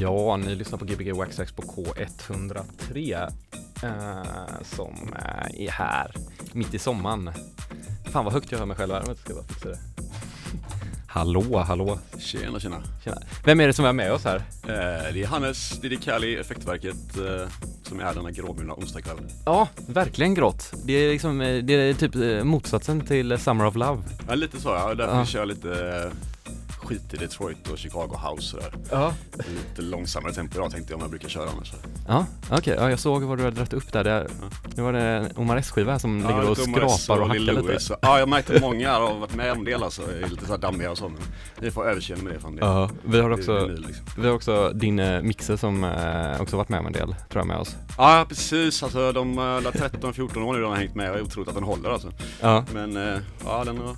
Ja, ni lyssnar på Gbg Waxax på K103 eh, som eh, är här mitt i sommaren. Fan vad högt jag hör mig själv här, jag ska bara fixa det. Hallå, hallå. Tjena, tjena. Tjena. Vem är det som är med oss här? Eh, det är Hannes, det är Effektverket, eh, som är här denna gråbruna onsdagskvällen. Ja, verkligen grått. Det är liksom, eh, det är typ eh, motsatsen till Summer of Love. Ja, lite så ja, därför Ja. vi kör lite eh, skit i Detroit och Chicago House sådär. Ja. Lite långsammare tempo idag tänkte jag om jag brukar köra annars. Ja, okej. Ja, jag såg vad du hade dragit upp där. Det, det var det Omar S-skiva som ligger och skrapar och hackar Lil lite. Och- Ja, jag märkte att många här har varit med om det alltså, är lite så här dammiga och så men ni får överseende med det fan det, Ja, vi har också, vinyl, liksom. vi har också din eh, mixer som eh, också varit med om en del, tror jag med oss. Ja precis, alltså de där 13-14 år nu de har hängt med och det är otroligt att den håller alltså. Ja, Men eh, ja, den har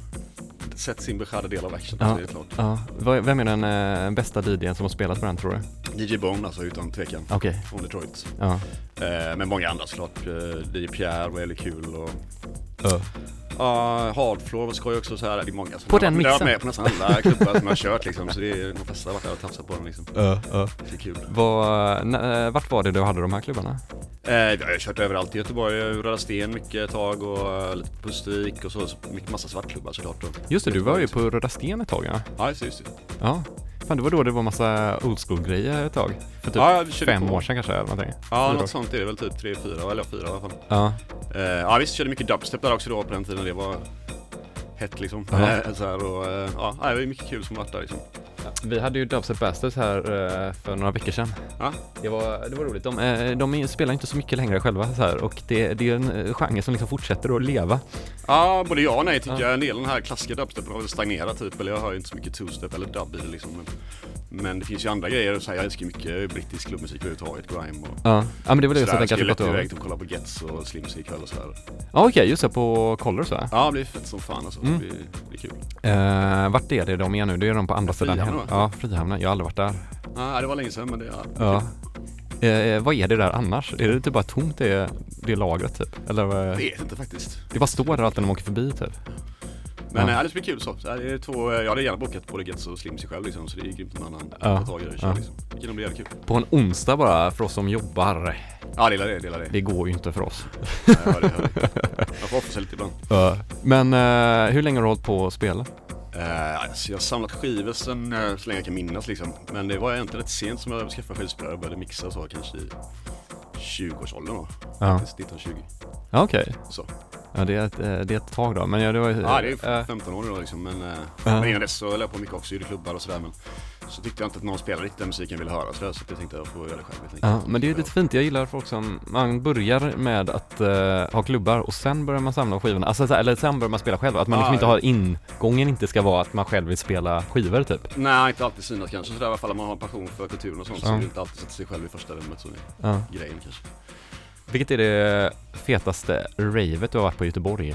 sett sin beskärda del av action, Ja. så det är klart. ja. Vem är den eh, bästa DJn som har spelat på den tror du? DJ Bone alltså utan tvekan, Okej, från Detroit. ja. Eh, men många andra såklart. Eh, DJ Pierre var väldigt kul och Ja. Ja, Hardfloor var skoj också så här. Det är många som På den varit- jag har mixen? med på nästan alla klubbar som jag har kört liksom. Så det är, de flesta har varit där och tafsat på dem liksom. Ja, ja. Det är kul. Vad, nä- vart var det du hade de här klubbarna? Eh, jag har kört överallt i Göteborg, Röda Sten mycket ett tag och eh, lite på Pustervik och så, så mycket massa svartklubbar såklart. då. Just det, du var ju på Röda Sten ett tag ja. Ja, just det, just det. Ja. Fan, det var då det var massa old school grejer ett tag. För typ Ja, fem på. år sedan kanske eller någonting. Ja, något sånt är det väl typ tre, fyra, eller fyra i alla fall. Ja, Eh, ja visst, körde mycket dubstep där också då på den tiden det var hett liksom. Ja. Eh, så här, och, eh, ja, det var mycket kul som varit där liksom. Vi hade ju Dubstep Bastards här eh, för några veckor sedan. Ja. Det var, det var roligt. De, eh, de spelar inte så mycket längre själva så här och det, det är en eh, genre som liksom fortsätter att leva. Ja, både ja och nej tycker Ja. jag. En del av den här klassiska dubstepen har väl stagnerat typ. Eller jag hör ju inte så mycket two-step eller dub i det liksom. Men, men det finns ju andra grejer. Så här, jag älskar mycket brittisk klubbmusik överhuvudtaget. Grime och Ja, ja men det var det jag tänkte Jag skulle att du iväg till att kolla på Gets och Slims ikväll och sådär. Ja okej, just det, på Colors va? Ja, det blir fett som fan alltså. Mm. Det, blir, det blir kul. Eh, vart är det de är nu? Det är de på andra sidan Frihamnen, va? Ja, Frihamnen. Jag har aldrig varit där. Ja, det var länge sedan men det, ja. Ja. Eh, vad är det där annars? Är det typ bara tomt det, det lagret typ? Eller Jag vet inte faktiskt. det bara står där alltid när man åker förbi typ? Men Ja. ja. det blir kul så. så här, det är två, jag hade gärna bokat både Gets och Slims själv liksom. Så det är grymt när man Ja. får tag i det Ja. liksom. Det kan bli jävligt kul. På en onsdag bara för oss som jobbar. Ja, dela det, dela det. Det går ju inte för oss. Ja, jag hör det, det. Man får offra sig lite ibland. Men eh, hur länge har du hållit på att spela? Eh, alltså jag har samlat skivor sen, eh, så länge jag kan minnas liksom. Men det var egentligen rätt sent som jag skaffade skivspelare och började mixa så kanske i 20-årsåldern då. Ja, Faktiskt 1920. ja okej. Så. Ja, det är, ett, eh, det är ett tag då. Men ja, det var ju... Ja det är eh, 15 år då liksom. Men, Ja. men innan dess så höll jag på mycket också, gjorde klubbar och sådär. Men så tyckte jag inte att någon spelade riktigt den musiken jag ville höra så, jag tänkte jag får göra det själv helt Ja, enkelt. men det är lite fint. Jag gillar folk som, man börjar med att eh, ha klubbar och sen börjar man samla skivorna. Alltså, så eller sen börjar man spela själv. Att man Ja, liksom inte ja. har ingången inte ska vara att man själv vill spela skivor typ. Nej, inte alltid synas kanske sådär i alla fall om man har en passion för kulturen och sånt Ja. så vill inte alltid sätta sig själv i första rummet så är Ja. grejen kanske. Vilket är det fetaste ravet du har varit på i Göteborg?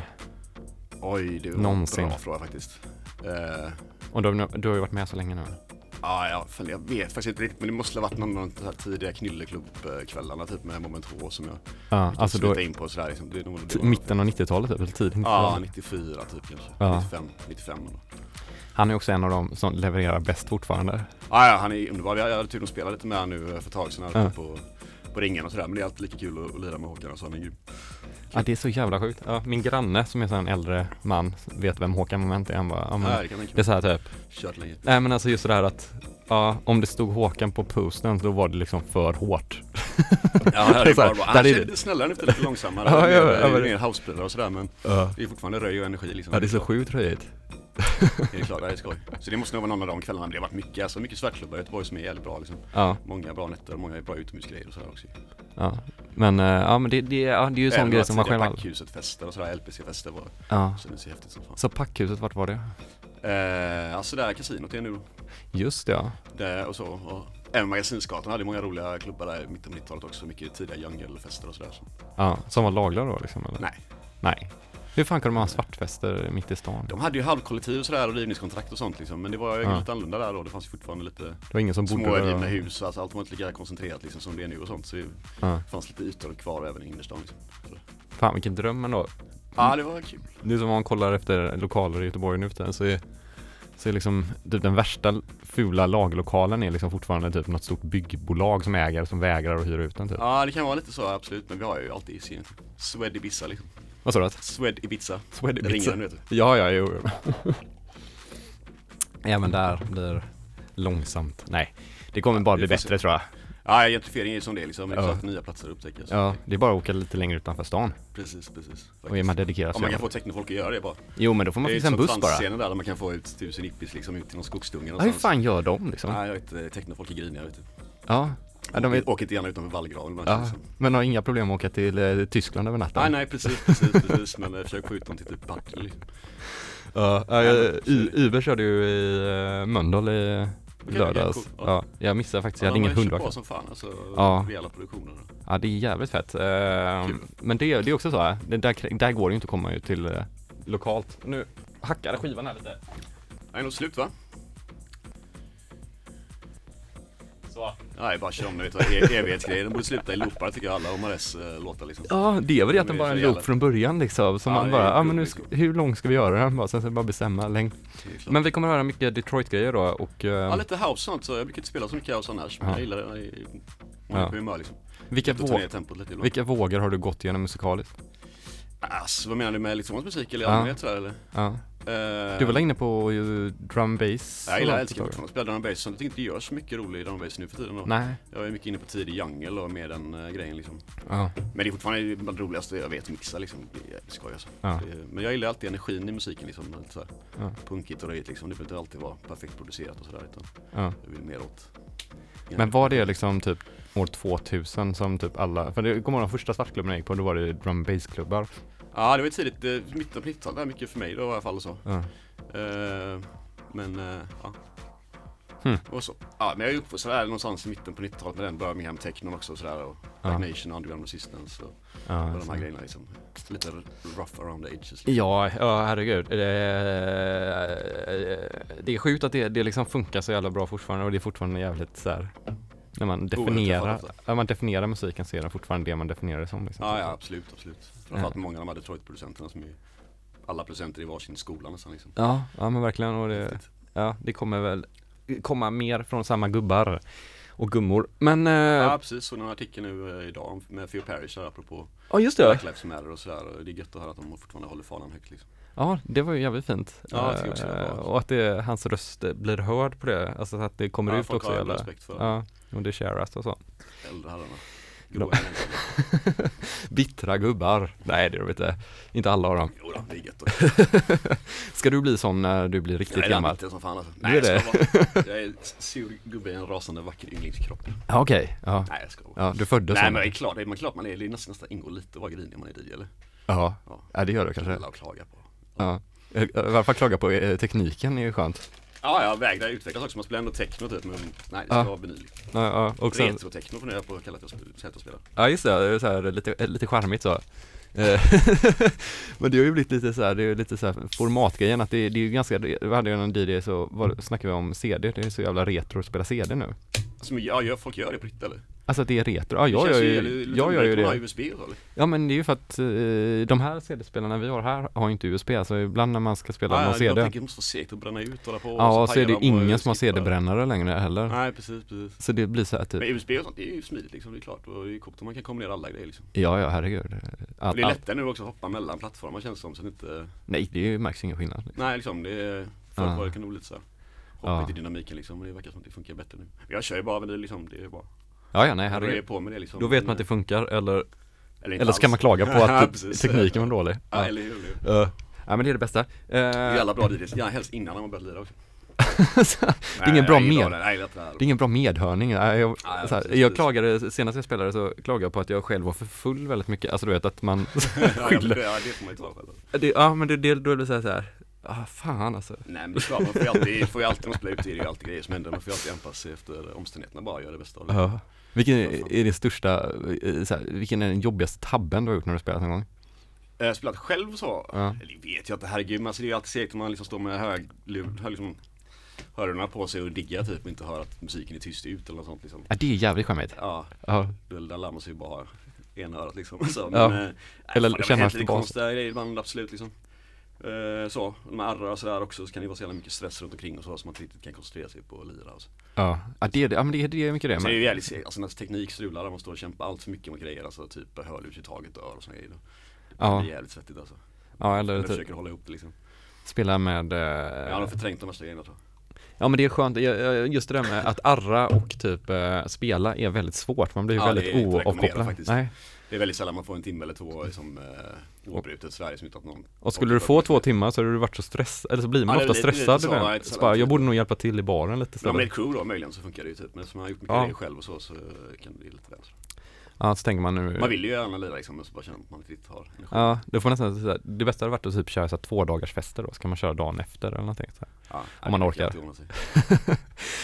Oj, det var Någonsin. en bra fråga faktiskt. Eh, Och du, har- du har ju varit med så länge nu. Ja, jag, fan, jag vet faktiskt inte riktigt men det måste ha varit någon av de här tidiga knylleklubbkvällarna typ med Moment H som jag Ja, fick alltså då, in på sådär liksom. Det det t- var- mitten av 90-talet typ, eller tidigt 90 Ja, 94 typ kanske. Ja. 95, 95 eller. Han är också en av dem som levererar bäst fortfarande. Ja, ja, han är underbar. Jag hade tur att spela lite med honom nu för ett tag sedan här Ja. på, på ringen och sådär. Men det är alltid lika kul att, att lira med Håkan och så. Han är grym. Ja, det är så jävla sjukt. Ja, min granne som är här en äldre man vet vem Håkan Moment är. Han bara, ja, men, Ja, det kan det är så här typ, Kört länge. nej men alltså just det här att Ja, om det stod Håkan på posten då var det liksom för hårt. Ja, det är här, bara, Han är snällare nu lite långsammare. Ja, ja, ja, mer, men- mer housebilar och sådär. Men Ja, det är fortfarande röj och energi liksom. det är så sjukt röjigt. Det är klart, det är skoj. Så det måste nog vara någon av de kvällarna. Det har varit mycket, alltså mycket svartklubbar i Göteborg som är jävligt bra liksom. Ja, Många bra nätter och många bra utomhusgrejer och sådär också. ja. Men, eh, ja men det, det, ja, det är ju sån grej som man själv Packhuset-fester och sådär, LPC-fester var, Ja. kändes ju häftigt som fan. Så packhuset, vart var det? Eh, alltså där kasinot är nu då. Just det ja. Det och så. Och även Magasinsgatan hade många roliga klubbar där i mitten av 90-talet också. Mycket tidiga jungle-fester och sådär. Så. Ja, som var lagliga då liksom eller? Nej. Nej. Hur fan kan de ha svartfester mitt i stan? De hade ju halvkollektiv och sådär och rivningskontrakt och sånt liksom. Men det var ju Ja. lite annorlunda där då. Det fanns ju fortfarande lite Det var ingen som bodde små där? rivna och- hus. Alltså allt var inte lika koncentrerat liksom som det är nu och sånt. Så det Ja. fanns lite ytor kvar även i innerstan liksom. Fan vilken dröm ändå. Ja, det var kul. Är som om man kollar efter lokaler i Göteborg nu för tiden så är Så är liksom typ den värsta fula lagerlokalen är liksom fortfarande typ något stort byggbolag som äger som vägrar att hyra ut den typ. Ja det kan vara lite så absolut, men vi har ju alltid i scenen. Swed Ibiza liksom. Vad sa du? Swed Ibiza. Swed Det Ibiza? den vet du. Ja, ja, jo. Även där blir långsamt. Nej, det kommer bara bli bättre tror jag. Ja, gentrifiering är ju som det är liksom. Det är Ja. klart att nya platser upptäcks. Ja, det är bara att åka lite längre utanför stan. Precis, precis. Och är man dedikerad Om så man kan få technofolk att göra det bara. Jo, men då får man det är fixa en buss bara. transscenen där, där man kan få ut tusen hippies liksom ut till någon skogsdunge Ja, hur någonstans. fan gör de liksom? Nej, jag vet inte, är griniga vet du. Ja, ja de vet, Åker inte gärna utanför vallgraven ja, men har inga problem att åka till eh, Tyskland över natten? Nej, nej, precis, precis, precis. Men eh, försök få ut dem till typ Partille liksom. Ja, ja, Ja, U- Uber körde ju i uh, Mölndal i Okej, lördags. cool. Ja, jag missade faktiskt, jag Ja, hade ingen de hundvakt. bra som fan alltså. Ja. Rejäla produktioner. Ja, det är jävligt fett. Eh, Kul. men det, det är också så här, det där, där går det ju inte att komma ut till eh, lokalt. Nu hackar skivan här lite. Det är nog slut va? Så. Nej, bara kör om det. vet du. E- Evighetsgrejen. Den borde sluta i loopar tycker jag alla Omares eh, låtar liksom. Ja, det är väl är bara en loop från början liksom. Så Ja, man bara, ja men nu, ska, hur lång ska vi göra den? Bara, sen så bara bestämma längd. Men vi kommer höra mycket Detroit-grejer då och eh, Ja, lite house sånt så jag brukar inte spela så mycket house annars. Men Ja. jag gillar det. Är- Man är på humör liksom. vilka, vå- vilka vågor har du gått igenom musikaliskt? Alltså, vad menar du med elektronisk musik eller i Ja. allmänhet sådär eller? Ja. Eh, Du var inne på ju drum bass? Jag gillar, jag älskar fortfarande spela drum bass. Jag tycker inte det görs så mycket rolig drum bass nu för tiden då. Nej. Jag är mycket inne på tidig jungle och med den uh, grejen liksom. Ja. Men det är fortfarande bland det roligaste jag vet mixa liksom. Det är skoj alltså. Ja. Men jag gillar alltid energin i musiken liksom. Lite så här. Ja. Punkigt och röjigt liksom. Det behöver inte alltid vara perfekt producerat och sådär. Utan Ja. jag vill mer åt. Men var det liksom typ år 2000 som typ alla, för det kommer ihåg de första svartklubbarna jag gick på, då var det drum bass klubbar. Ja det var tidigt, eh, mitten på 90-talet där mycket för mig då i alla fall och så. Ja. Eh, men eh, ja. Hmm. Och så. Ja men jag är uppvuxen där någonstans i mitten på 90-talet med den började med hem technon också och sådär och Ja. Black Nation, Underground Resistance och, Ja, och de här grejerna liksom. Lite rough around the edges. Liksom. Ja, ja herregud. Det, det är sjukt att det, det liksom funkar så jävla bra fortfarande och det är fortfarande jävligt så här. När man definierar, när man definierar musiken så är det fortfarande det man definierar det som liksom. Ja, ja absolut, absolut. Framförallt många av de här Detroit-producenterna som är alla producenter i varsin skola nästan liksom. Ja, ja men verkligen och det, ja, det kommer väl komma mer från samma gubbar och gummor. Men, eh, Ja ja, precis, såg en artikel nu eh, idag med Theo Parrish här apropå just det. Black Lives Matter och sådär och det är gött att höra att de fortfarande håller fanan högt liksom. Ja, det var ju jävligt fint. Ja, jag också det Eh, och att det, hans röst eh, blir hörd på det, alltså att det kommer Ja, ut också jävla, respekt för ja, och det sharas och så. äldre herrarna. Gråa. Bittra gubbar. Nej det är de inte. Inte alla av dem. Jo det är gött. Ska du bli sån när du blir riktigt Jag är gammal? lite som fan alltså. Du Nej är jag ska vara, jag är sur gubbe i en rasande vacker ynglingskropp. Ja, Okej, ja. Nej jag ska vara. ja. Du föddes Nej sån? men det är klart, det är man klart man är, det är nästan, nästan ingår lite att vara grinig när man är DJ eller? Ja. Ja. ja, det gör du kanske. Alla att klaga på. Ja. Eh, I alla fall klaga på eh, tekniken är ju skönt. Ja, jag vägrar utveckla saker, man spelar ändå techno typ men nej det ska Ja. vara vinyl. Ja, ja. Och sen, Retro-techno funderar jag på att kalla det att spela. ja just det, det är så här, lite, lite charmigt så. Eh, Men det har ju blivit lite så här, det är lite så här formatgrejen att det, det är ju ganska, vi hade ju en DJ så var, snackade vi om CD, det är så jävla retro att spela CD nu. Alltså, ja, folk gör det på riktigt eller? Alltså att det är retro, ja jag gör ju, jag gör ju det. USB och eller? Ja men det är ju för att eh, de här CD-spelarna vi har här har inte USB, så ibland när man ska spela Ja, någon jag CD tänker det måste vara segt att bränna ut och hålla på och Ja, så är det och ingen som har. CD-brännare längre heller. Nej precis, precis. Så det blir så här typ, Men USB och sånt, det är ju smidigt liksom, det är klart. Och det är coolt om man kan kombinera alla grejer liksom. ja ja herregud. Och Allt, det är lättare nu också att hoppa mellan plattformar känns det som, så det inte Nej det är ju märks ingen skillnad. Nej liksom, det är Förut Ja. var det lite så här Hoppa Ja. i dynamiken liksom, men det verkar som att det funkar bättre nu. Jag kör ju bara vinyl liksom, det är bara Ja ja nej herregud. på med det liksom. Då vet man att det funkar eller, eller, eller ska alls. man klaga på att precis. tekniken var dålig. Ja, eller hur. Uh, ja men det är det bästa. Det är Uh, jävla bra DJs, gärna helst innan man börjar lira också. det är ingen bra med. det. Är ingen bra medhörning. Jag, Ja, ja, så jag klagade, senast jag spelade så klagade jag på att jag själv var för full väldigt mycket. Alltså du vet att man Ja, skyller. ja, det får man ju ta själv. Det, ja men det, det, då är det så här, så här ah, fan alltså. Nej men det är klart, man får ju alltid, får ju alltid, man spelar ut det är ju alltid grejer som händer. Man får ju alltid anpassa sig efter omständigheterna bara göra det bästa av det. Ja. Vilken är, är din största, eh, så här, vilken är den jobbigaste tabben du har gjort när du spelat någon gång? Har spelat själv så, Ja. eller det vet jag inte, herregud, men alltså det är ju alltid segt om man liksom står med hög, hör liksom hörlurarna på sig och diggar typ och inte hör att musiken är tyst ut eller något sånt liksom. Ja det är jävligt charmigt. Ja, Ja, då- där lär man sig ju bara ena örat liksom. Så, Ja. men, eh, Eller fan, det har känna efter lite bas. konstiga grejer ibland, absolut liksom. Eh, så, och de här arrar och sådär också så kan det vara så jävla mycket stress runt omkring och så så man inte riktigt kan koncentrera sig på att lira alltså. Ja, ja det, ja men det, det är mycket det. Så det är Men, ju jävligt, alltså när teknik strular där man står och kämpar allt för mycket med grejer, alltså typ hörlurs i taget och ör och såna grejer. ja, Det är jävligt svettigt alltså. ja, Eller eller typ försöker hålla ihop det liksom. spela med eh, Jag har nog förträngt de värsta grejerna tror jag. Ja men det är skönt, just det där med att arra och typ eh, spela är väldigt svårt, man blir ju Ja, väldigt oavkopplad. Nej. Det är väldigt sällan man får en timme eller två liksom eh, oavbrutet Sverige som inte har någon Och skulle du få två timmar så hade du varit så stressad, eller så blir man Ja, ofta lite- lite stressad så, den. ja, inte Så så bara, jag borde nog hjälpa till i baren lite Ja med istället. ett crew då möjligen så funkar det ju typ, men eftersom man har gjort mycket Ja. grejer själv och så så kan det bli lite så. Ja, så tänker man nu Man vill ju gärna lira liksom men så bara känner man att man inte riktigt har energi. Ja, det får nästan säga, det bästa hade varit att typ köra så här två dagars fester då, så kan man köra dagen efter eller någonting så. Ja, om man orkar.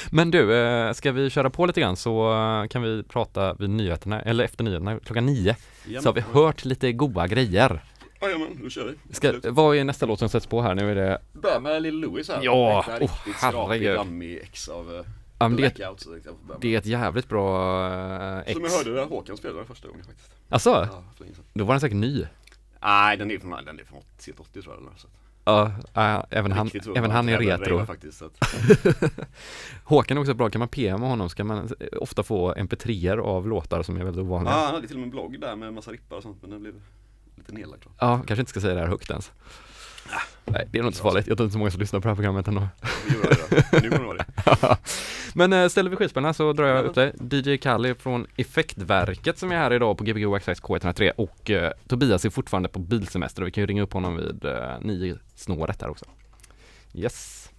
Men du, eh, ska vi köra på lite grann så eh, kan vi prata vid nyheterna, eller efter nyheterna, klockan nio. Ja, Så har vi hört lite goa grejer. Jajamän, då kör vi. Ska, vad är nästa låt som sätts på här? Nu är det, Börja med Lill Louis här. Ja, åh, riktigt skrapig, herregud. dammig ex av uh, ja, men det, är ett- Blackout så tänkte jag få börja med. det är ett jävligt bra eh, ex. Som jag hörde där Håkan spelade den första gången faktiskt. Alltså, Ja, för länge sedan. då var den säkert ny. Nej, den är från, den är från sent 80 tror jag eller så. att- Ja, ja, även han, Riktigt så. även han är Jävla retro. Faktiskt, så att, Håkan är också bra, kan man PMa honom så kan man eh, ofta få mp3er av låtar som är väldigt ja, ovanliga. han hade till och med en blogg där med massa rippar och sånt men den blev lite nedlagd tror Ja, kanske inte ska säga det här högt ens. Nej, det är nog inte så farligt. Jag tror inte så många som lyssnar på det här programmet ändå. det. Nu. Men äh, ställer vi skivspelarna så drar jag upp det. DJ Kali från Effektverket som är här idag på Gbg Waxxax K103 och eh, Tobias är fortfarande på bilsemester och vi kan ju ringa upp honom vid uh, nio snåret här också. Yes.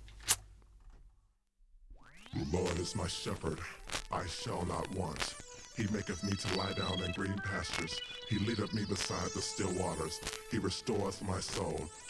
The Lord is my shepherd, I shall not want. He maketh me to lie down in green pastures. He leadeth me beside the still waters. He restoreth my soul.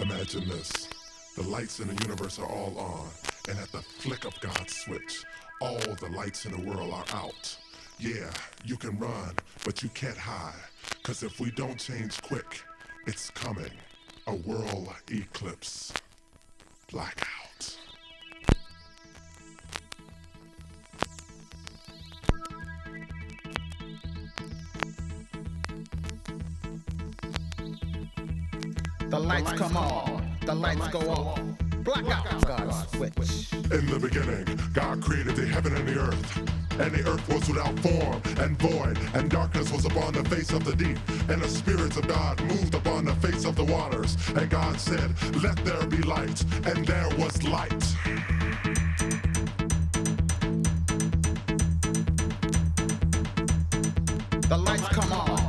Imagine this. The lights in the universe are all on, and at the flick of God's switch, all the lights in the world are out. Yeah, you can run, but you can't hide. Cause if we don't change quick, it's coming. A world eclipse. Blackout. The lights come on, the lights go off. Blackout. God's switch. In the beginning, God created the heaven and the earth. And the earth was without form and void, and darkness was upon the face of the deep. And the spirits of God moved upon the face of the waters. And God said, Let there be light. And there was light. The lights come on,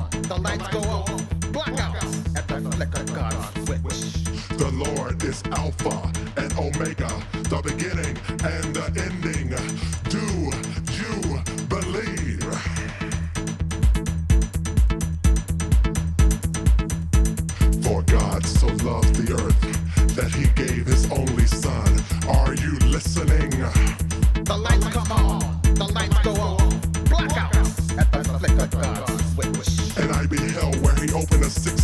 Alpha and Omega, the beginning and the ending. Do you believe? For God so loved the earth that he gave his only son. Are you listening? The lights come on, the lights go off. Blackout. At the flick of God's switch. And I beheld where he opened a sixth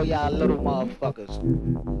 all y'all little motherfuckers,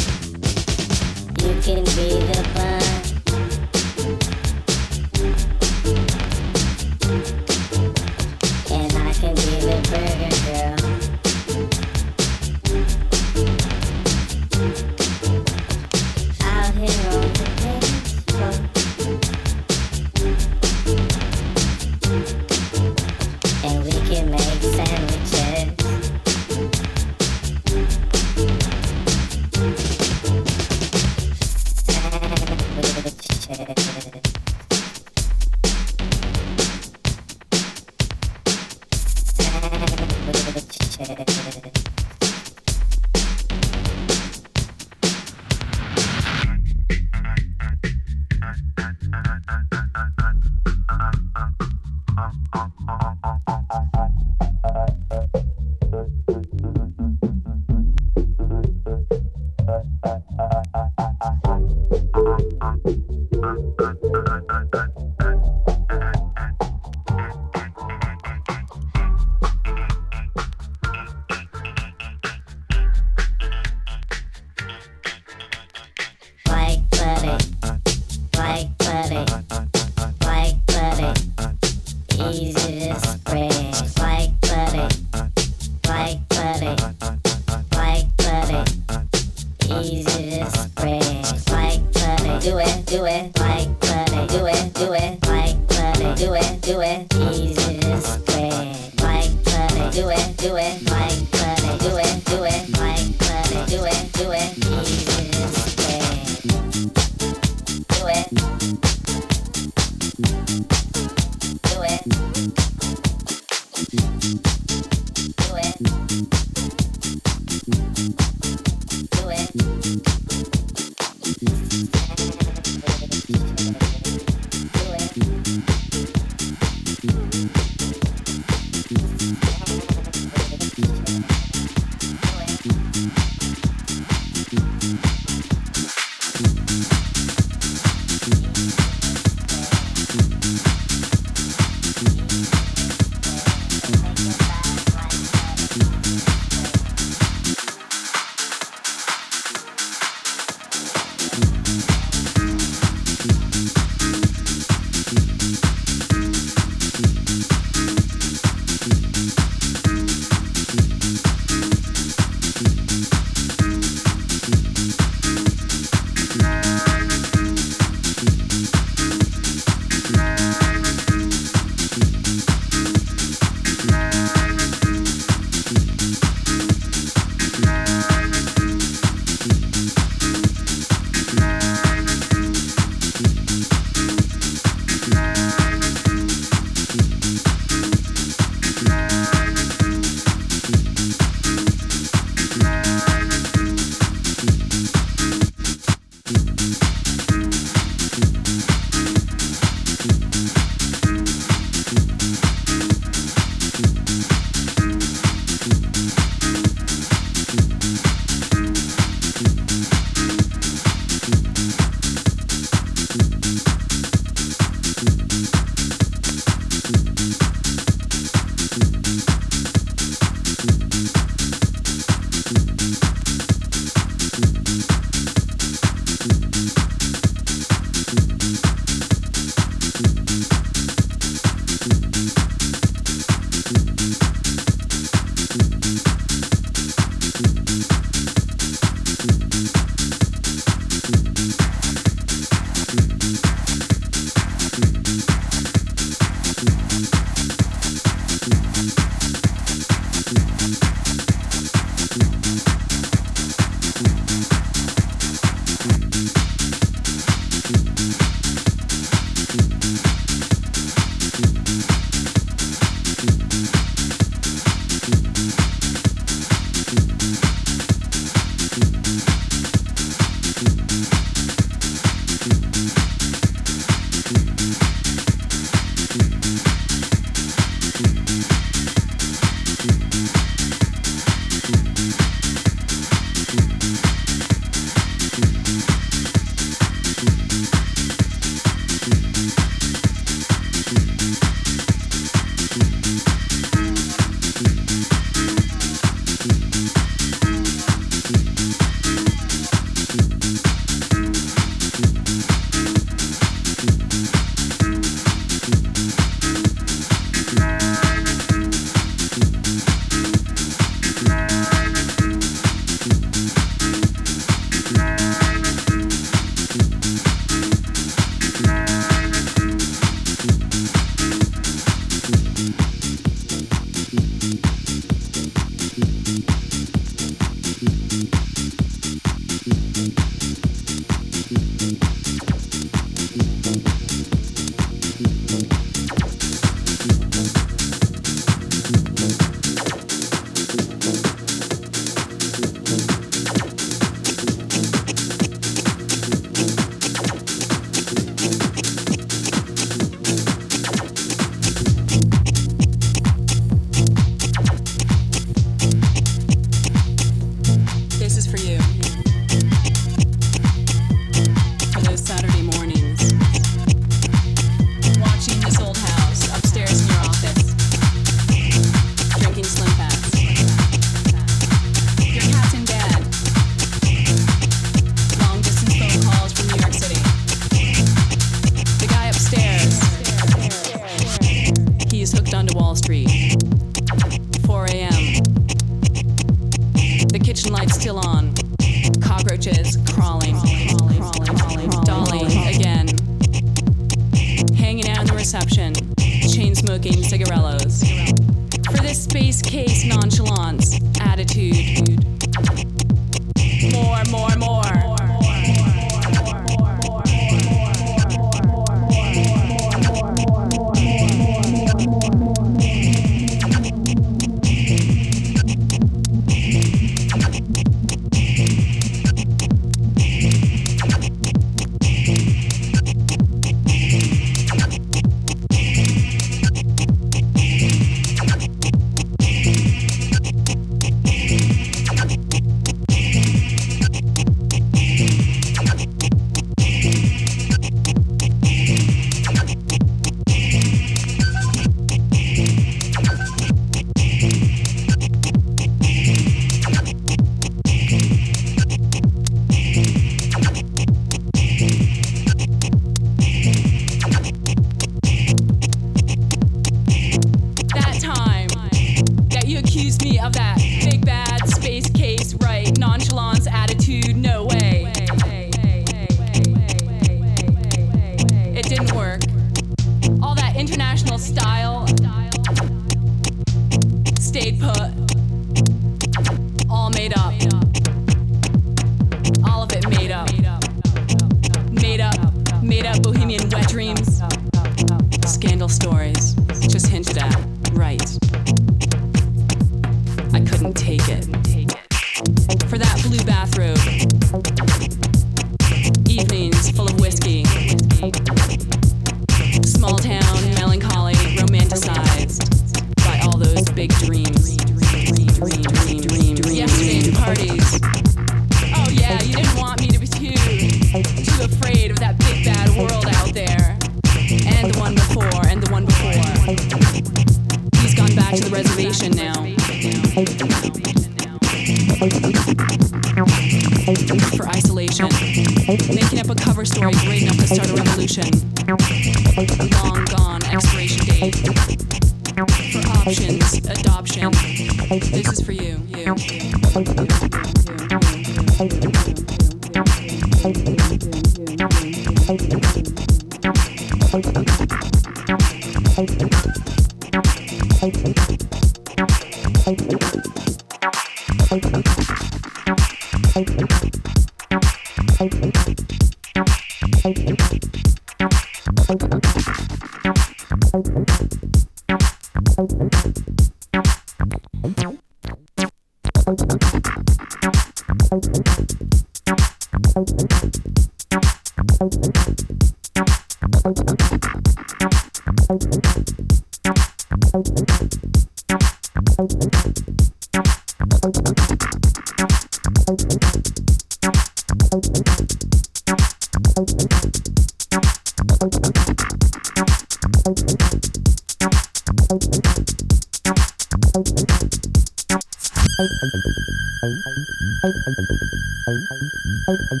Oh, oh.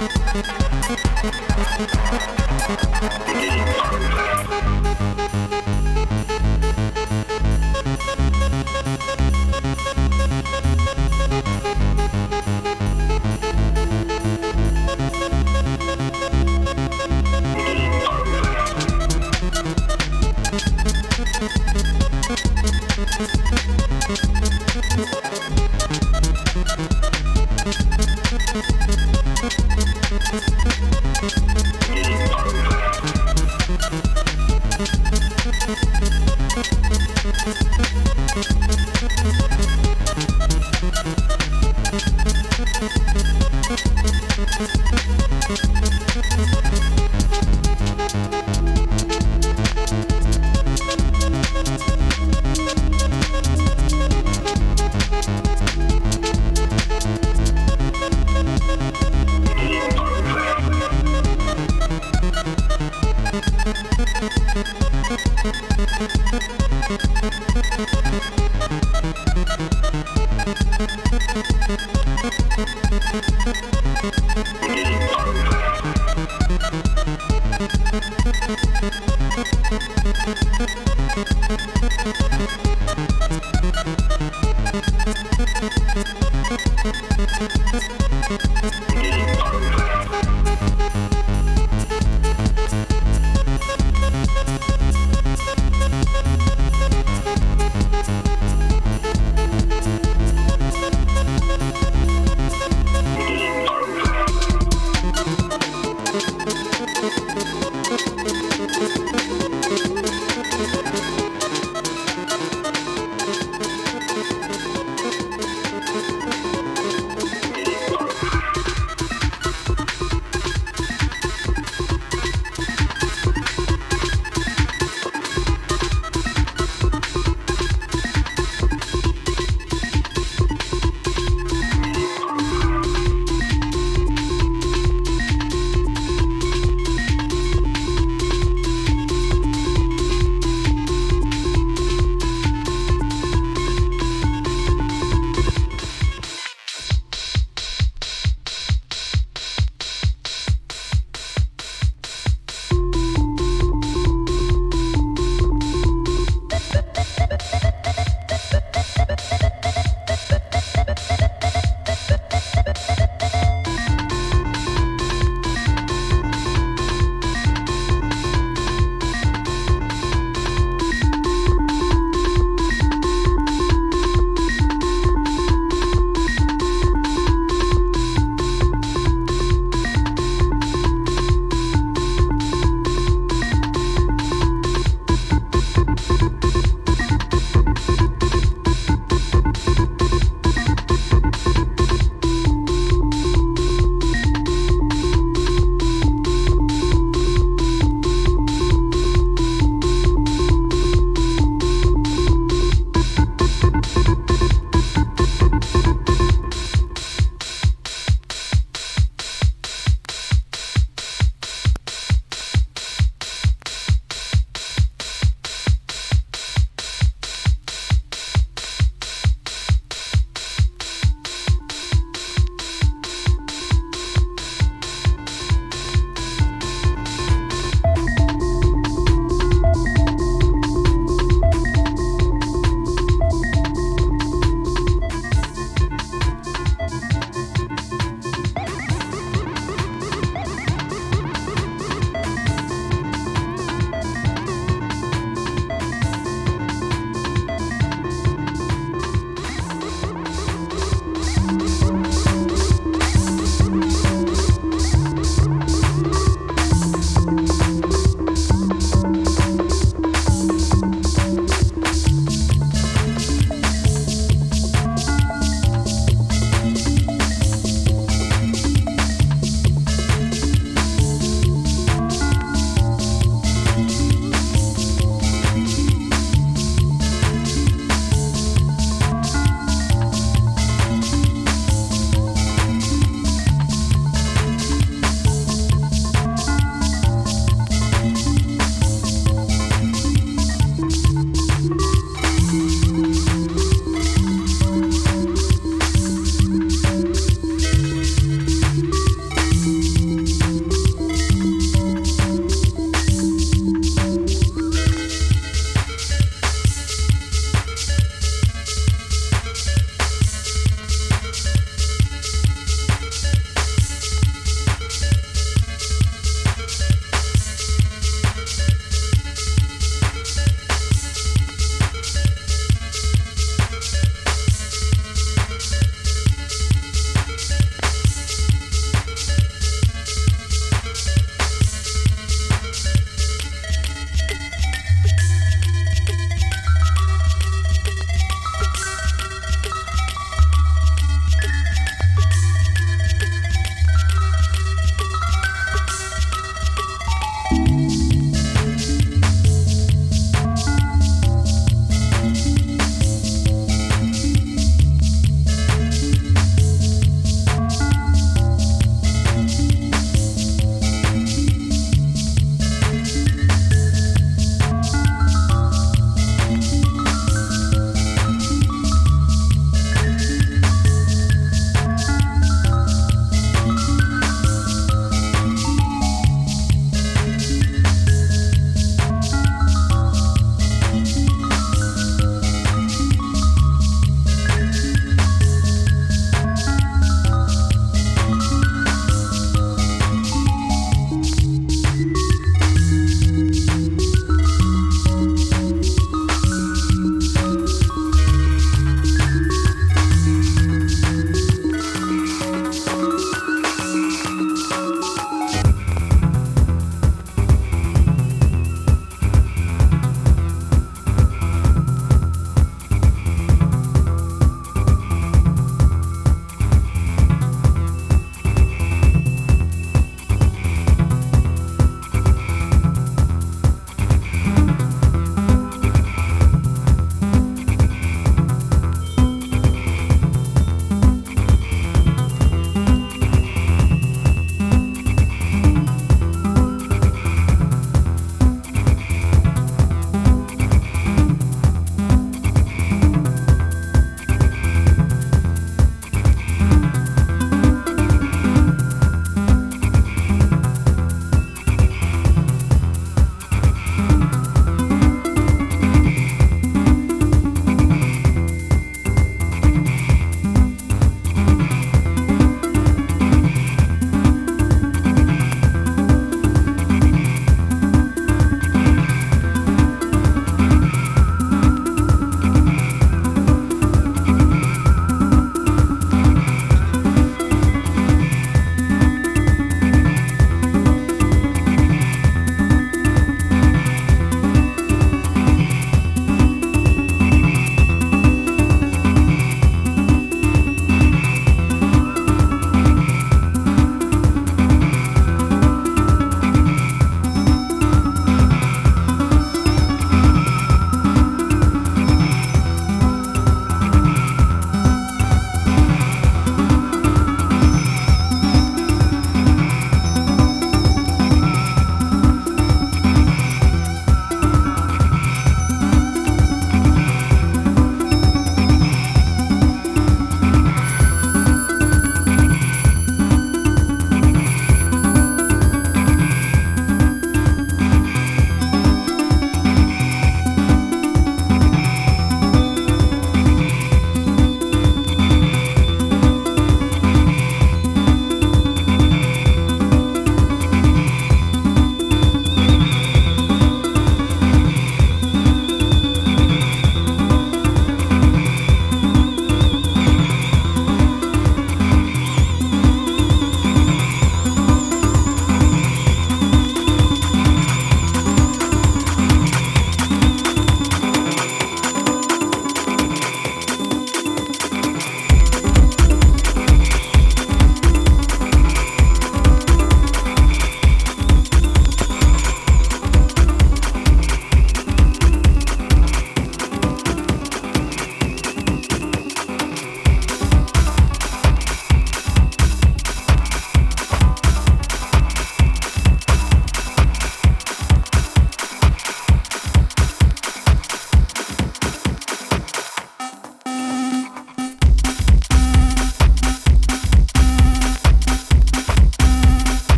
Thank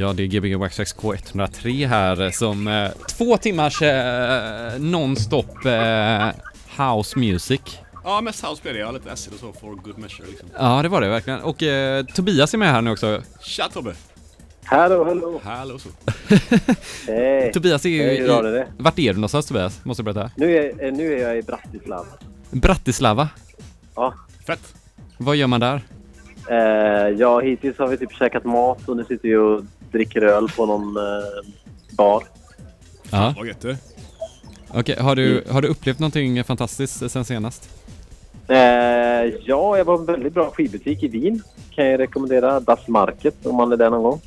Ja, det är Gbg Waxtrax K103 här som eh, två timmars eh, nonstop eh, house music. Ja, mest house spelade jag, lite acid och så for good measure liksom. Ja, det var det verkligen. Och eh, Tobias är med här nu också. Tja Tobbe! Hallå, hallå! Hallå så. Hej! Tobias är ju Hej, hur har i... det? Vart är du någonstans Tobias? Måste du berätta. Nu är, eh, nu är jag i Bratislava. Bratislava. Ja. Fett! Vad gör man där? Eh, ja, hittills har vi typ käkat mat och nu sitter vi och dricker öl på någon eh, bar. Ja. Vad gött du. Okej, har, du, har du upplevt någonting fantastiskt sen senast? Eh, ja, jag var på en väldigt bra skivbutik i Wien. Kan jag rekommendera Das Market om man är där någon gång.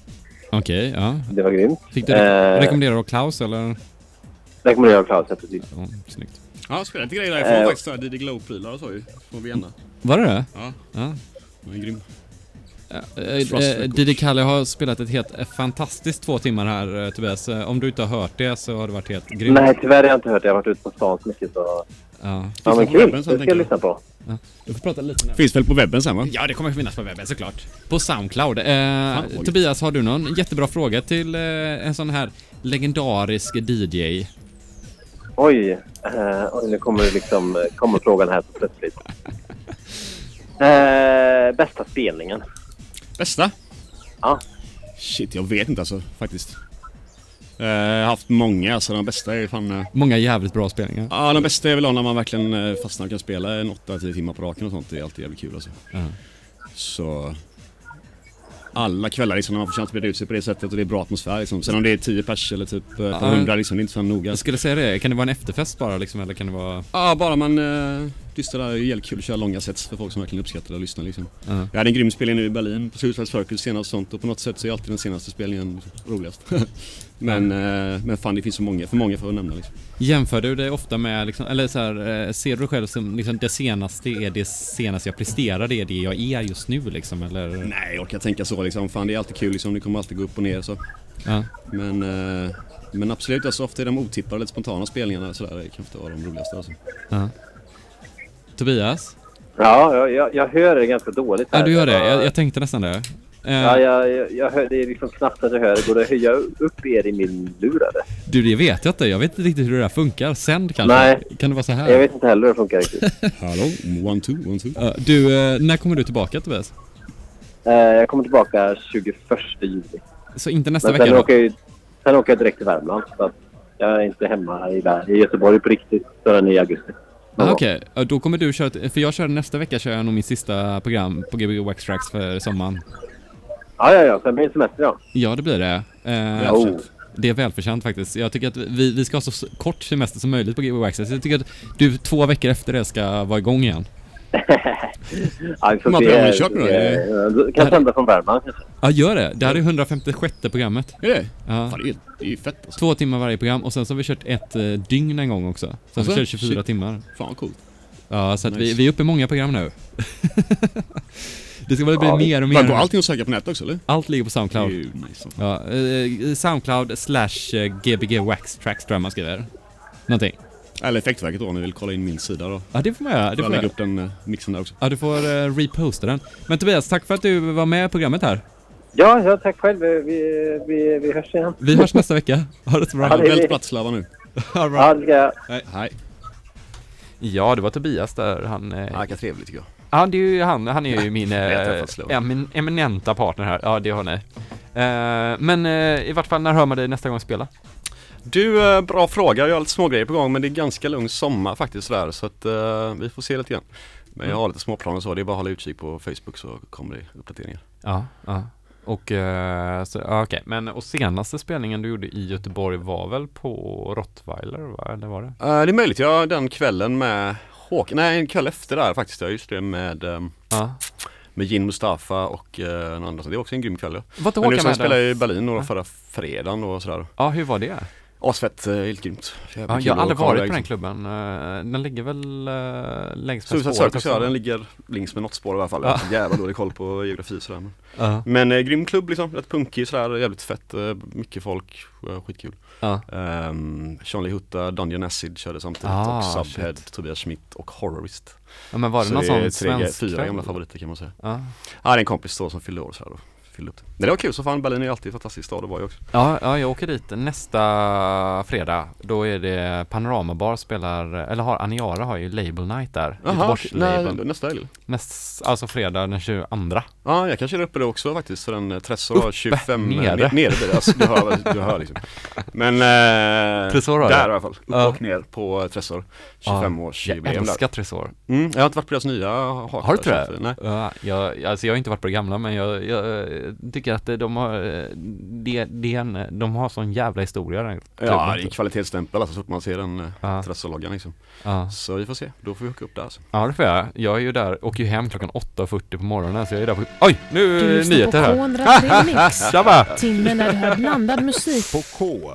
Okej, ja. Det var grymt. Fick du re- Eh, rekommendera av Klaus eller? Rekommenderar jag Klaus, ja, precis. Ja, snyggt. Ja, jag spelade lite grejer därifrån Eh. faktiskt. Didi Glow-prylar och så ju. Från Vienna. Var det det? Ja. Ja. Den är grym. Didi Kalle har spelat ett helt eh, fantastiskt två timmar här eh, Tobias. Eh, Om du inte har hört det så har det varit helt grymt. Nej, tyvärr har jag inte hört det. Jag har varit ute på stan så mycket så... Ja. Ja, men på kul. webben Det ska jag lyssna på. Ja. Du får prata lite nu. Finns väl på webben sen va? Ja, det kommer finnas på webben såklart. På Soundcloud. Eh, gött. Tobias, har du någon jättebra fråga till eh, en sån här legendarisk DJ? Oj, eh, oj nu kommer, det liksom, eh, kommer frågan här så plötsligt. Eh, bästa spelningen? Bästa? Ja. Shit, jag vet inte alltså faktiskt. Eh, Jag har haft många, så de bästa är fan... eh, Många jävligt bra spelningar. Ja, de bästa är väl när man verkligen eh, fastnar och kan spela en 8-10 timmar på raken och sånt. Det är alltid jävligt kul alltså. Ja. Så... Alla kvällar liksom när man får chans att sprida ut sig på det sättet och det är bra atmosfär liksom. Sen om det är 10 pers eller typ eh, Ja. hundra liksom, det är inte så noga. Jag skulle säga det, kan det vara en efterfest bara liksom, eller kan det vara... Ja, bara man uh, lyssnar där. Det är kul att köra långa sets för folk som verkligen uppskattar det och lyssnar liksom. Ja. Jag hade en grym spelning nu i Berlin på Suicide Circus senast och sånt och på något sätt så är alltid den senaste spelningen roligast. men, eh, men fan det finns så många, för många för att nämna liksom. Jämför du det ofta med, liksom, eller så här, eh, ser du dig själv som liksom, det senaste är det senaste jag presterar, det är det jag är just nu liksom, eller? Nej, jag orkar tänka så liksom. Fan det är alltid kul liksom. Det kommer alltid gå upp och ner så. Ja. Men, eh, men absolut, alltså, ofta är de otippade, lite spontana spelningarna sådär. Det kan ofta vara de roligaste alltså. Ja. Tobias? Ja, jag, jag, hör det ganska dåligt här. Ja, du gör det. Jag- Jag, jag tänkte nästan det. Eh, Ja, jag, jag, jag hör, det är liksom knappt att jag hör det. Går det att höja upp er i min lur eller? Du, det vet jag inte. Jag vet inte riktigt hur det där funkar. Sänd kanske? Nej. Kan det vara så här? Jag vet inte heller hur det funkar riktigt. Hallå, one two, one two. Ja, du, eh, när kommer du tillbaka Tobias? Eh, jag kommer tillbaka 21 juli. Så inte nästa Men vecka sen då? åker, jag, sen åker jag direkt till Värmland. Så att jag är inte hemma i, i Göteborg på riktigt förrän i augusti. Ah, Okej, Ja, då kommer du köra, för jag kör nästa vecka kör jag nog min sista program på Gbg Wax Tracks för sommaren. Ja, ja, ja. Sen blir det semester ja. Ja, det blir det. Eh, Välförtjänt. Det är välförtjant faktiskt. Jag tycker att vi, vi ska ha så kort semester som möjligt på Wax Tracks. Jag tycker att du två veckor efter det ska vara igång igen. ja Hur många program har ni kört nu då? Eh, kan sända från Värmland kanske. Ja, gör det. Det här är 156 programmet. Är det? Ja. Fan, det är, det är ju fett alltså. Två timmar varje program och sen så har vi kört ett eh, dygn en gång också. Så Alltså? vi kör 24 Shit. timmar. Fan vad coolt. Ja, så att vi, Nice. vi är uppe i många program nu. det ska väl bli Ja, mer och mer. Bara går allting att söka på nätet också eller? Allt ligger på Soundcloud. ju nice. Ja, eh, Soundcloud slash eh, Gbg Wax Tracks tror jag man skriver. Någonting. Eller Effektverket då om ni vill kolla in min sida då. Ja, det får man göra. Det Får jag lägga upp den eh, mixen där också. Ja, du får uh, reposta den. Men Tobias, tack för att du var med i programmet här. Ja, ja, tack själv. Vi, vi, vi hörs igen. Vi hörs nästa vecka. Ha det så bra. Ja, det är Vält vi. Bratislava nu. Ha det bra. Ja, det ska jag. Hej. Ja, det var Tobias där. Han, eh, Ja, vilka trevligt tycker jag. Ja, det är ju han, han är ju min eh, emin, eminenta partner här. Ja, det har ni. Eh, men eh, i vart fall, när hör man dig nästa gång spela? Du, eh, bra fråga. Jag har lite smågrejer på gång men det är ganska lugn sommar faktiskt sådär så att eh, vi får se lite grann. Men jag har lite småplaner så det är bara att hålla utkik på Facebook så kommer det uppdateringar. Ja, ja. Och, så, ja, okej. Men, och senaste spelningen du gjorde i Göteborg var väl på Rottweiler, va? Eller var det? Eh, det är möjligt, ja den kvällen med Håkan, nej en kväll efter där faktiskt, ja just det med ehm, Ja. med Jin Mustafa och uh, någon annan. Så Det är också en grym kväll ja. Var inte Håkan jag med där? i Berlin och Ja. förra fredagen och sådär. Ja, hur var det? Asfett, uh, helt grymt. Ja, jag har aldrig varit på den klubben. Eh, Den ligger väl uh, längs med Suicide spåret Circus ja, den ligger längs med något spår i alla fall. Ja. Jag har jävla dålig koll på geografi sådär. Men, Ja. men eh, grym klubb liksom, rätt punkig sådär, jävligt fett, eh, mycket folk, eh, skitkul. Ja. Um, Sean Lee Hutta, Dungeon Acid körde samtidigt Ah, och Subhead, shit. Tobias Schmidt och Horrorist. ja, men var det Så någon det är sån tre, svensk fyra kväll? gamla favoriter kan man säga. Ja. Ja, det är en kompis då som fyllde år sådär då. Fyllde upp det. Men det var kul så fan, Berlin är alltid en fantastisk stad att vara i också. Ja, ja, jag åker dit nästa fredag. Då är det Panorama Bar spelar, eller har Aniara har ju Label Night där. Jaha, nästa helg? Näst, alltså fredag den 22. Ja, jag kanske är uppe det också faktiskt, för en Tressor har Uppe, 25 nere. Nere, blir det, alltså, du hör, du hör liksom Men eh, Tresor har där det. i alla fall, upp Ja. och ner på Tressor 25-årsjubileum Jag älskar Tresor. mm, Jag har inte varit på deras nya hak Har du inte det? Nej Ja, jag, alltså jag har inte varit på det gamla men jag, jag tycker att de har, det, det är en, de har sån jävla historia den Ja, det är kvalitetsstämpel alltså så fort man ser den uh, Ja. Tressor-loggan liksom Ja. Så vi får se, då får vi hooka upp där alltså. Ja det får jag. Jag är ju där, åker ju hem klockan 8.40 på morgonen så jag är där på, oj nu Du lyssnar nyheter på här. K103 Mix. Tjabba! Timmen när du hör blandad musik. På K